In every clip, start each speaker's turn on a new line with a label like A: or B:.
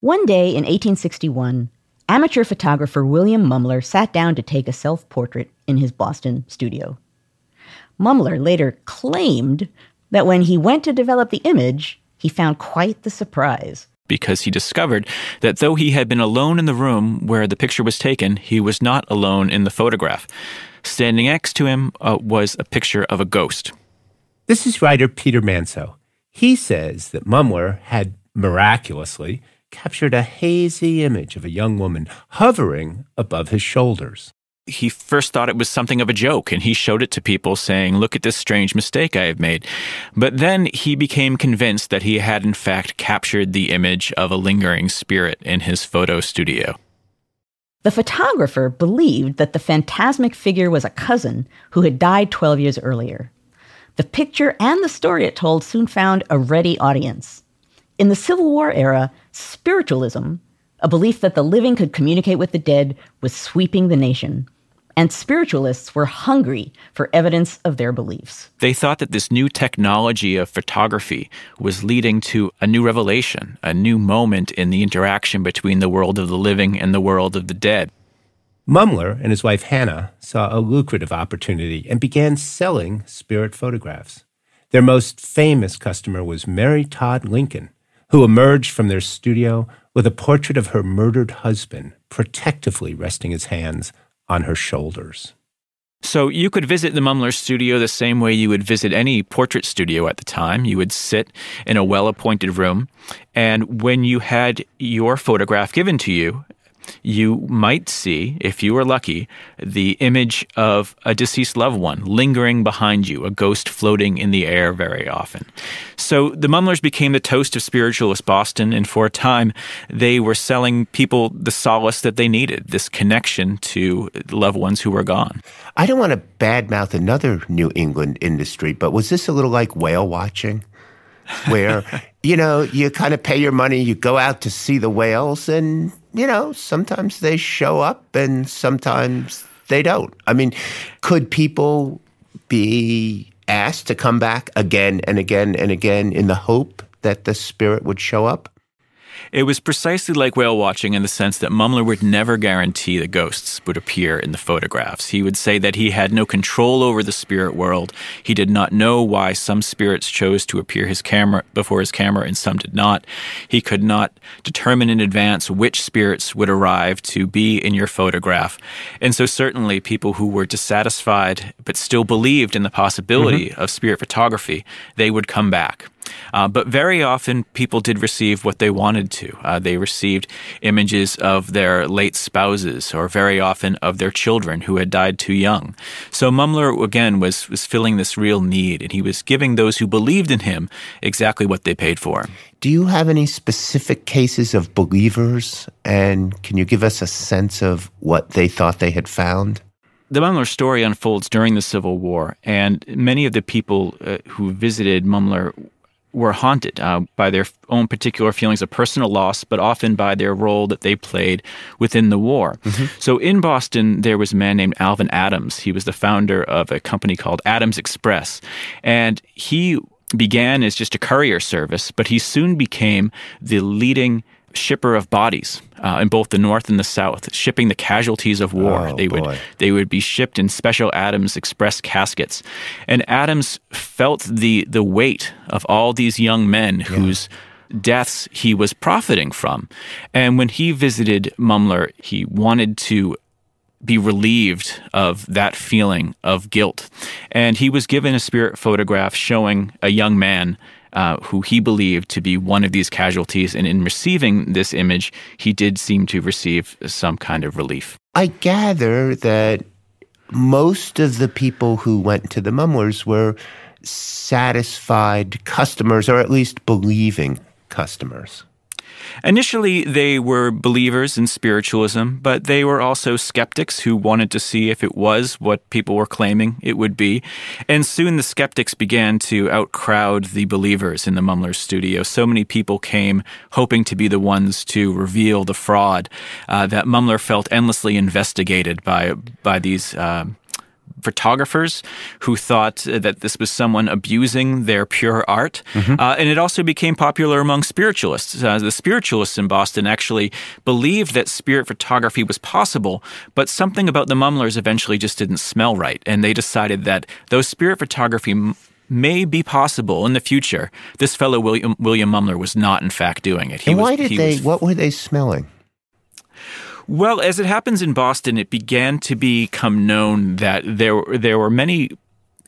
A: One day in 1861, amateur photographer William Mumler sat down to take a self portrait in his Boston studio. Mumler later claimed that when he went to develop the image, he found quite the surprise.
B: Because he discovered that though he had been alone in the room where the picture was taken, he was not alone in the photograph. Standing next to him uh, was a picture of a ghost.
C: This is writer Peter Manseau. He says that Mumler had miraculously captured a hazy image of a young woman hovering above his shoulders
B: he first thought it was something of a joke and he showed it to people saying, Look at this strange mistake I have made. But then he became convinced that he had in fact captured the image of a lingering spirit in his photo studio.
A: The photographer believed that the phantasmic figure was a cousin who had died 12 years earlier. The picture and the story it told soon found a ready audience. In the Civil War era, spiritualism, a belief that the living could communicate with the dead, was sweeping the nation and spiritualists were hungry for evidence of their beliefs.
B: They thought that this new technology of photography was leading to a new revelation, a new moment in the interaction between the world of the living and the world of the dead.
C: Mumler and his wife Hannah saw a lucrative opportunity and began selling spirit photographs. Their most famous customer was Mary Todd Lincoln, who emerged from their studio with a portrait of her murdered husband protectively resting his hands on her shoulders.
B: So you could visit the Mumler studio the same way you would visit any portrait studio at the time. You would sit in a well appointed room, and when you had your photograph given to you, you might see, if you were lucky, the image of a deceased loved one lingering behind you, a ghost floating in the air very often. So the Mumlers became the toast of spiritualist Boston, and for a time, they were selling people the solace that they needed this connection to loved ones who were gone.
D: I don't want to badmouth another New England industry, but was this a little like whale watching? Where, you know, you kind of pay your money, you go out to see the whales, and you know, sometimes they show up and sometimes they don't. I mean, could people be asked to come back again and again and again in the hope that the spirit would show up?
B: It was precisely like whale watching in the sense that Mumler would never guarantee the ghosts would appear in the photographs. He would say that he had no control over the spirit world. He did not know why some spirits chose to appear his camera before his camera and some did not. He could not determine in advance which spirits would arrive to be in your photograph. And so certainly people who were dissatisfied but still believed in the possibility mm-hmm. of spirit photography, they would come back. Uh, but very often, people did receive what they wanted to. Uh, they received images of their late spouses, or very often of their children who had died too young. So Mumler again was was filling this real need, and he was giving those who believed in him exactly what they paid for.
D: Do you have any specific cases of believers, and can you give us a sense of what they thought they had found?
B: the Mumler story unfolds during the Civil War, and many of the people uh, who visited Mumler were haunted uh, by their own particular feelings of personal loss, but often by their role that they played within the war. Mm-hmm. So in Boston, there was a man named Alvin Adams. He was the founder of a company called Adams Express. And he began as just a courier service, but he soon became the leading shipper of bodies uh, in both the North and the South, shipping the casualties of war.
D: Oh,
B: they
D: boy.
B: would they would be shipped in special Adams Express caskets, and Adams felt the the weight of all these young men yeah. whose deaths he was profiting from. And when he visited Mumler, he wanted to be relieved of that feeling of guilt. And he was given a spirit photograph showing a young man uh, who he believed to be one of these casualties. And in receiving this image, he did seem to receive some kind of relief.
D: I gather that most of the people who went to the Mumlers were satisfied customers, or at least believing customers.
B: Initially, they were believers in spiritualism, but they were also skeptics who wanted to see if it was what people were claiming it would be. And soon the skeptics began to outcrowd the believers in the Mumler's studio. So many people came hoping to be the ones to reveal the fraud uh, that Mumler felt endlessly investigated by by these. Uh, photographers who thought that this was someone abusing their pure art. Mm-hmm. Uh, and it also became popular among spiritualists. Uh, the spiritualists in Boston actually believed that spirit photography was possible, but something about the Mumlers eventually just didn't smell right. And they decided that though spirit photography may be possible in the future. This fellow William William Mumler was not, in fact, doing it.
D: He and why was, did they? Was, what were they smelling?
B: Well, as it happens in Boston, it began to become known that there there were many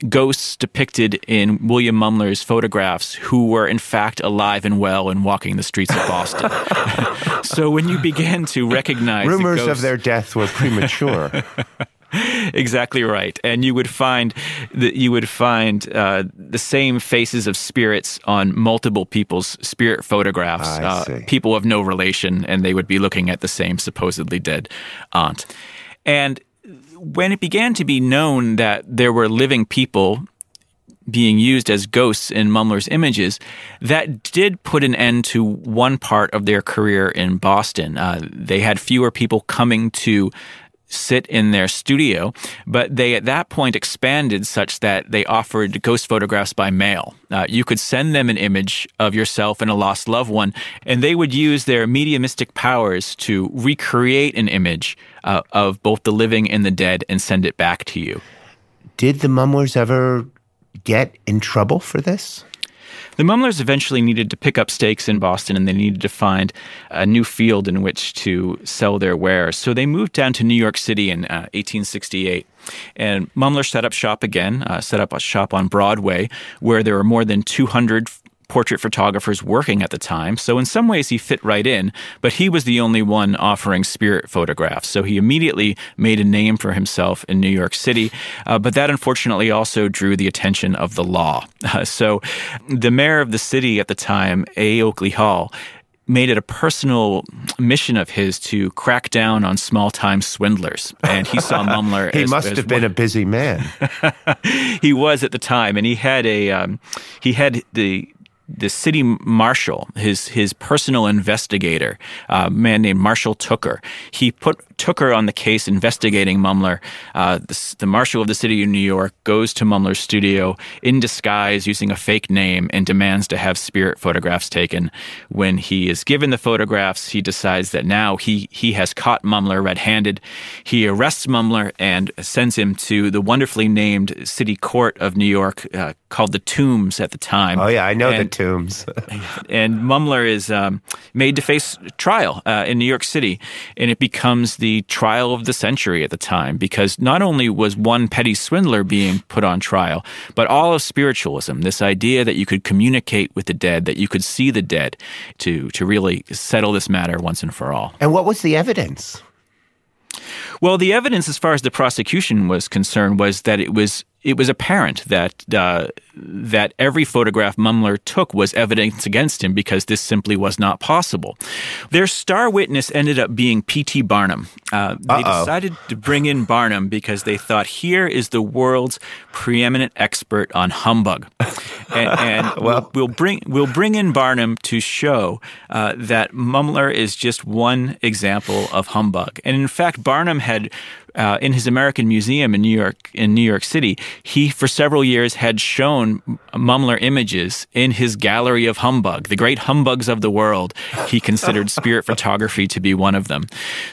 B: ghosts depicted in William Mumler's photographs who were in fact alive and well and walking the streets of Boston. so when you began to recognize
D: rumors
B: the
D: of their death were premature.
B: exactly right. And you would find that you would find uh, the same faces of spirits on multiple people's spirit photographs.
D: Uh,
B: people of no relation, and they would be looking at the same supposedly dead aunt. And when it began to be known that there were living people being used as ghosts in Mumler's images, that did put an end to one part of their career in Boston. Uh, they had fewer people coming to sit in their studio, but they at that point expanded such that they offered ghost photographs by mail. Uh, you could send them an image of yourself and a lost loved one, and they would use their mediumistic powers to recreate an image uh, of both the living and the dead and send it back to you.
D: Did the Mumlers ever get in trouble for this?
B: The Mumlers eventually needed to pick up stakes in Boston and they needed to find a new field in which to sell their wares. So they moved down to New York City in uh, 1868. And Mumler set up shop again, uh, set up a shop on Broadway where there were more than 200 portrait photographers working at the time, so in some ways he fit right in, but he was the only one offering spirit photographs. So he immediately made a name for himself in New York City, uh, but that unfortunately also drew the attention of the law. Uh, so the mayor of the city at the time, A. Oakley Hall, made it a personal mission of his to crack down on small time swindlers. And he saw Mumler.
D: he
B: as,
D: must
B: as
D: have been a busy man.
B: he was at the time, and he had a um, he had the the city marshal, his his personal investigator, a man named Marshall Tooker. He put Tooker on the case investigating Mumler. Uh, the, the, marshal of the city of New York goes to Mumler's studio in disguise using a fake name and demands to have spirit photographs taken. When he is given the photographs, he decides that now he he has caught Mumler red-handed. He arrests Mumler and sends him to the wonderfully named city court of New York uh, called the Tombs at the time.
D: Oh yeah, I know and, the Tombs.
B: and Mumler is um, made to face trial uh, in New York City, and it becomes the trial of the century at the time because not only was one petty swindler being put on trial, but all of spiritualism, this idea that you could communicate with the dead, that you could see the dead, to to really settle this matter once and for all.
D: And what was the evidence?
B: Well, the evidence, as far as the prosecution was concerned, was that it was it was apparent that uh, that every photograph Mumler took was evidence against him because this simply was not possible. Their star witness ended up being P.T. Barnum. Uh, they decided to bring in Barnum because they thought here is the world's preeminent expert on humbug, and, and well. we'll, bring we'll bring in Barnum to show uh, that Mumler is just one example of humbug. And in fact, Barnum had uh, in his American Museum in New York in New York City, he for several years had shown Mumler images in his gallery of humbug, the great humbugs of the world. He considered spirit photography to be one of them.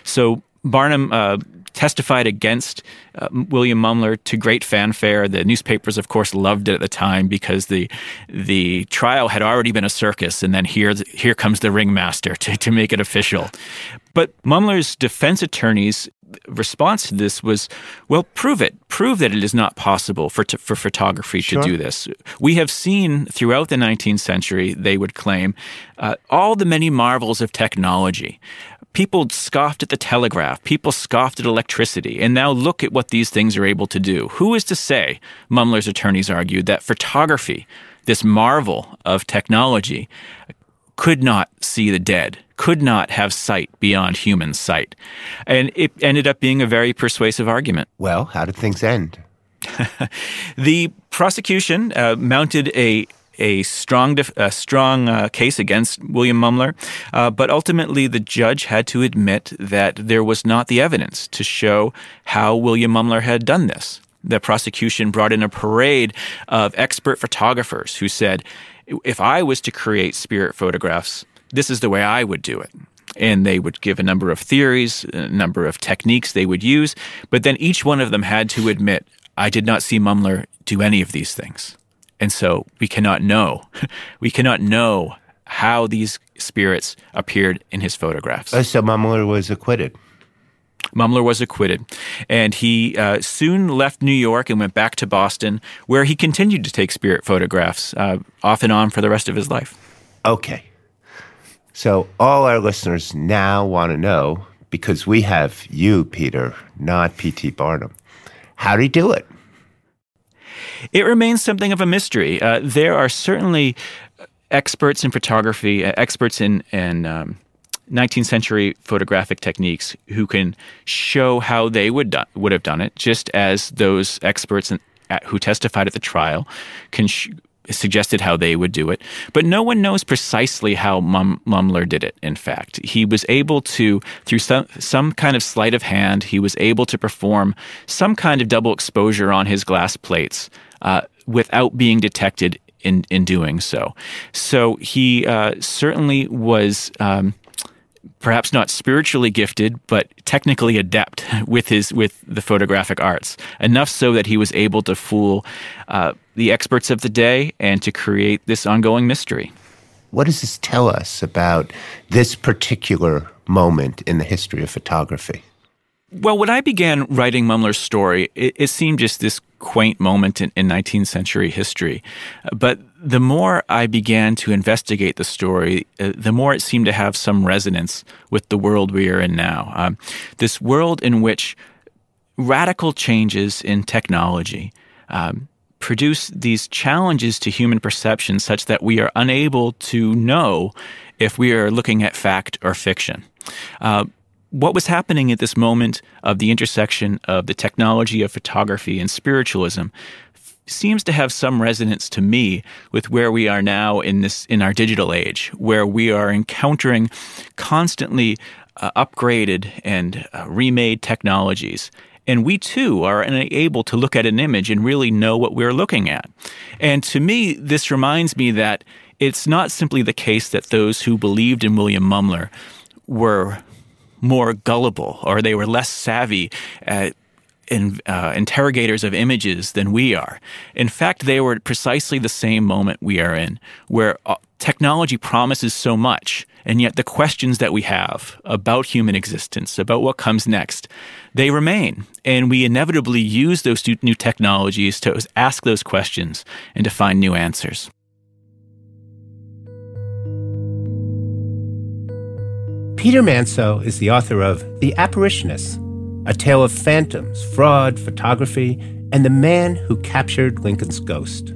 B: So Barnum uh, testified against uh, William Mumler to great fanfare. The newspapers, of course, loved it at the time because the the trial had already been a circus, and then here here comes the ringmaster to, to make it official. But Mumler's defense attorneys response to this was, well, prove it. Prove that it is not possible for, t- for photography sure. to do this. We have seen throughout the 19th century, they would claim, uh, all the many marvels of technology. People scoffed at the telegraph. People scoffed at electricity. And now look at what these things are able to do. Who is to say, Mumler's attorneys argued, that photography, this marvel of technology, could not see the dead, could not have sight beyond human sight. And it ended up being a very persuasive argument.
D: Well, how did things end?
B: the prosecution uh, mounted a a strong def- a strong uh, case against William Mumler, uh, but ultimately the judge had to admit that there was not the evidence to show how William Mumler had done this. the prosecution brought in a parade of expert photographers who said, if I was to create spirit photographs, this is the way I would do it. And they would give a number of theories, a number of techniques they would use, but then each one of them had to admit, I did not see Mumler do any of these things. And so we cannot know. we cannot know how these spirits appeared in his photographs.
D: Oh, so Mumler was acquitted.
B: Mumler was acquitted, and he uh, soon left New York and went back to Boston, where he continued to take spirit photographs uh, off and on for the rest of his life.
D: Okay. So, all our listeners now want to know because we have you, Peter, not P.T. Barnum. How did he do it?
B: It remains something of a mystery. Uh, there are certainly experts in photography, uh, experts in, in um, 19th century photographic techniques who can show how they would do, would have done it, just as those experts in, at, who testified at the trial can sh- suggested how they would do it. But no one knows precisely how Mum- Mumler did it. In fact, he was able to, through some some kind of sleight of hand, he was able to perform some kind of double exposure on his glass plates uh, without being detected in in doing so. So he uh, certainly was. Um, perhaps not spiritually gifted, but technically adept with his with the photographic arts. Enough so that he was able to fool uh, the experts of the day and to create this ongoing mystery.
D: What does this tell us about this particular moment in the history of photography?
B: Well, when I began writing Mumler's story, it, it seemed just this quaint moment in, in 19th century history. But the more I began to investigate the story, uh, the more it seemed to have some resonance with the world we are in now. Um, this world in which radical changes in technology um, produce these challenges to human perception such that we are unable to know if we are looking at fact or fiction. Uh, what was happening at this moment of the intersection of the technology of photography and spiritualism seems to have some resonance to me with where we are now in this in our digital age where we are encountering constantly uh, upgraded and uh, remade technologies. And we too are unable to look at an image and really know what we're looking at. And to me this reminds me that it's not simply the case that those who believed in William Mumler were more gullible or they were less savvy at in, uh, interrogators of images than we are. In fact, they were precisely the same moment we are in, where uh, technology promises so much, and yet the questions that we have about human existence, about what comes next, they remain. And we inevitably use those new technologies to ask those questions and to find new answers.
C: Peter Manseau is the author of The Apparitionists, a tale of phantoms, fraud, photography, and the man who captured Lincoln's ghost.